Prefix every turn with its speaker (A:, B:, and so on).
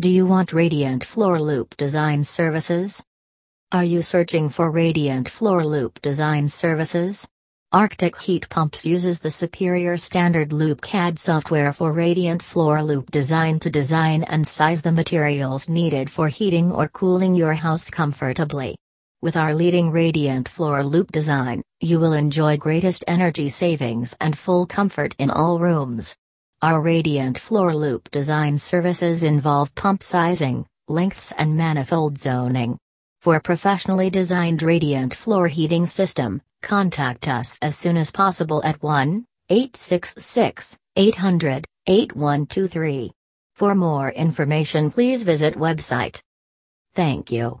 A: Do you want radiant floor loop design services? Are you searching for radiant floor loop design services? Arctic Heat Pumps uses the superior standard LoopCAD software for radiant floor loop design to design and size the materials needed for heating or cooling your house comfortably. With our leading radiant floor loop design, you will enjoy greatest energy savings and full comfort in all rooms. Our radiant floor loop design services involve pump sizing, lengths and manifold zoning. For a professionally designed radiant floor heating system, contact us as soon as possible at 1 866 800 8123. For more information please visit website. Thank you.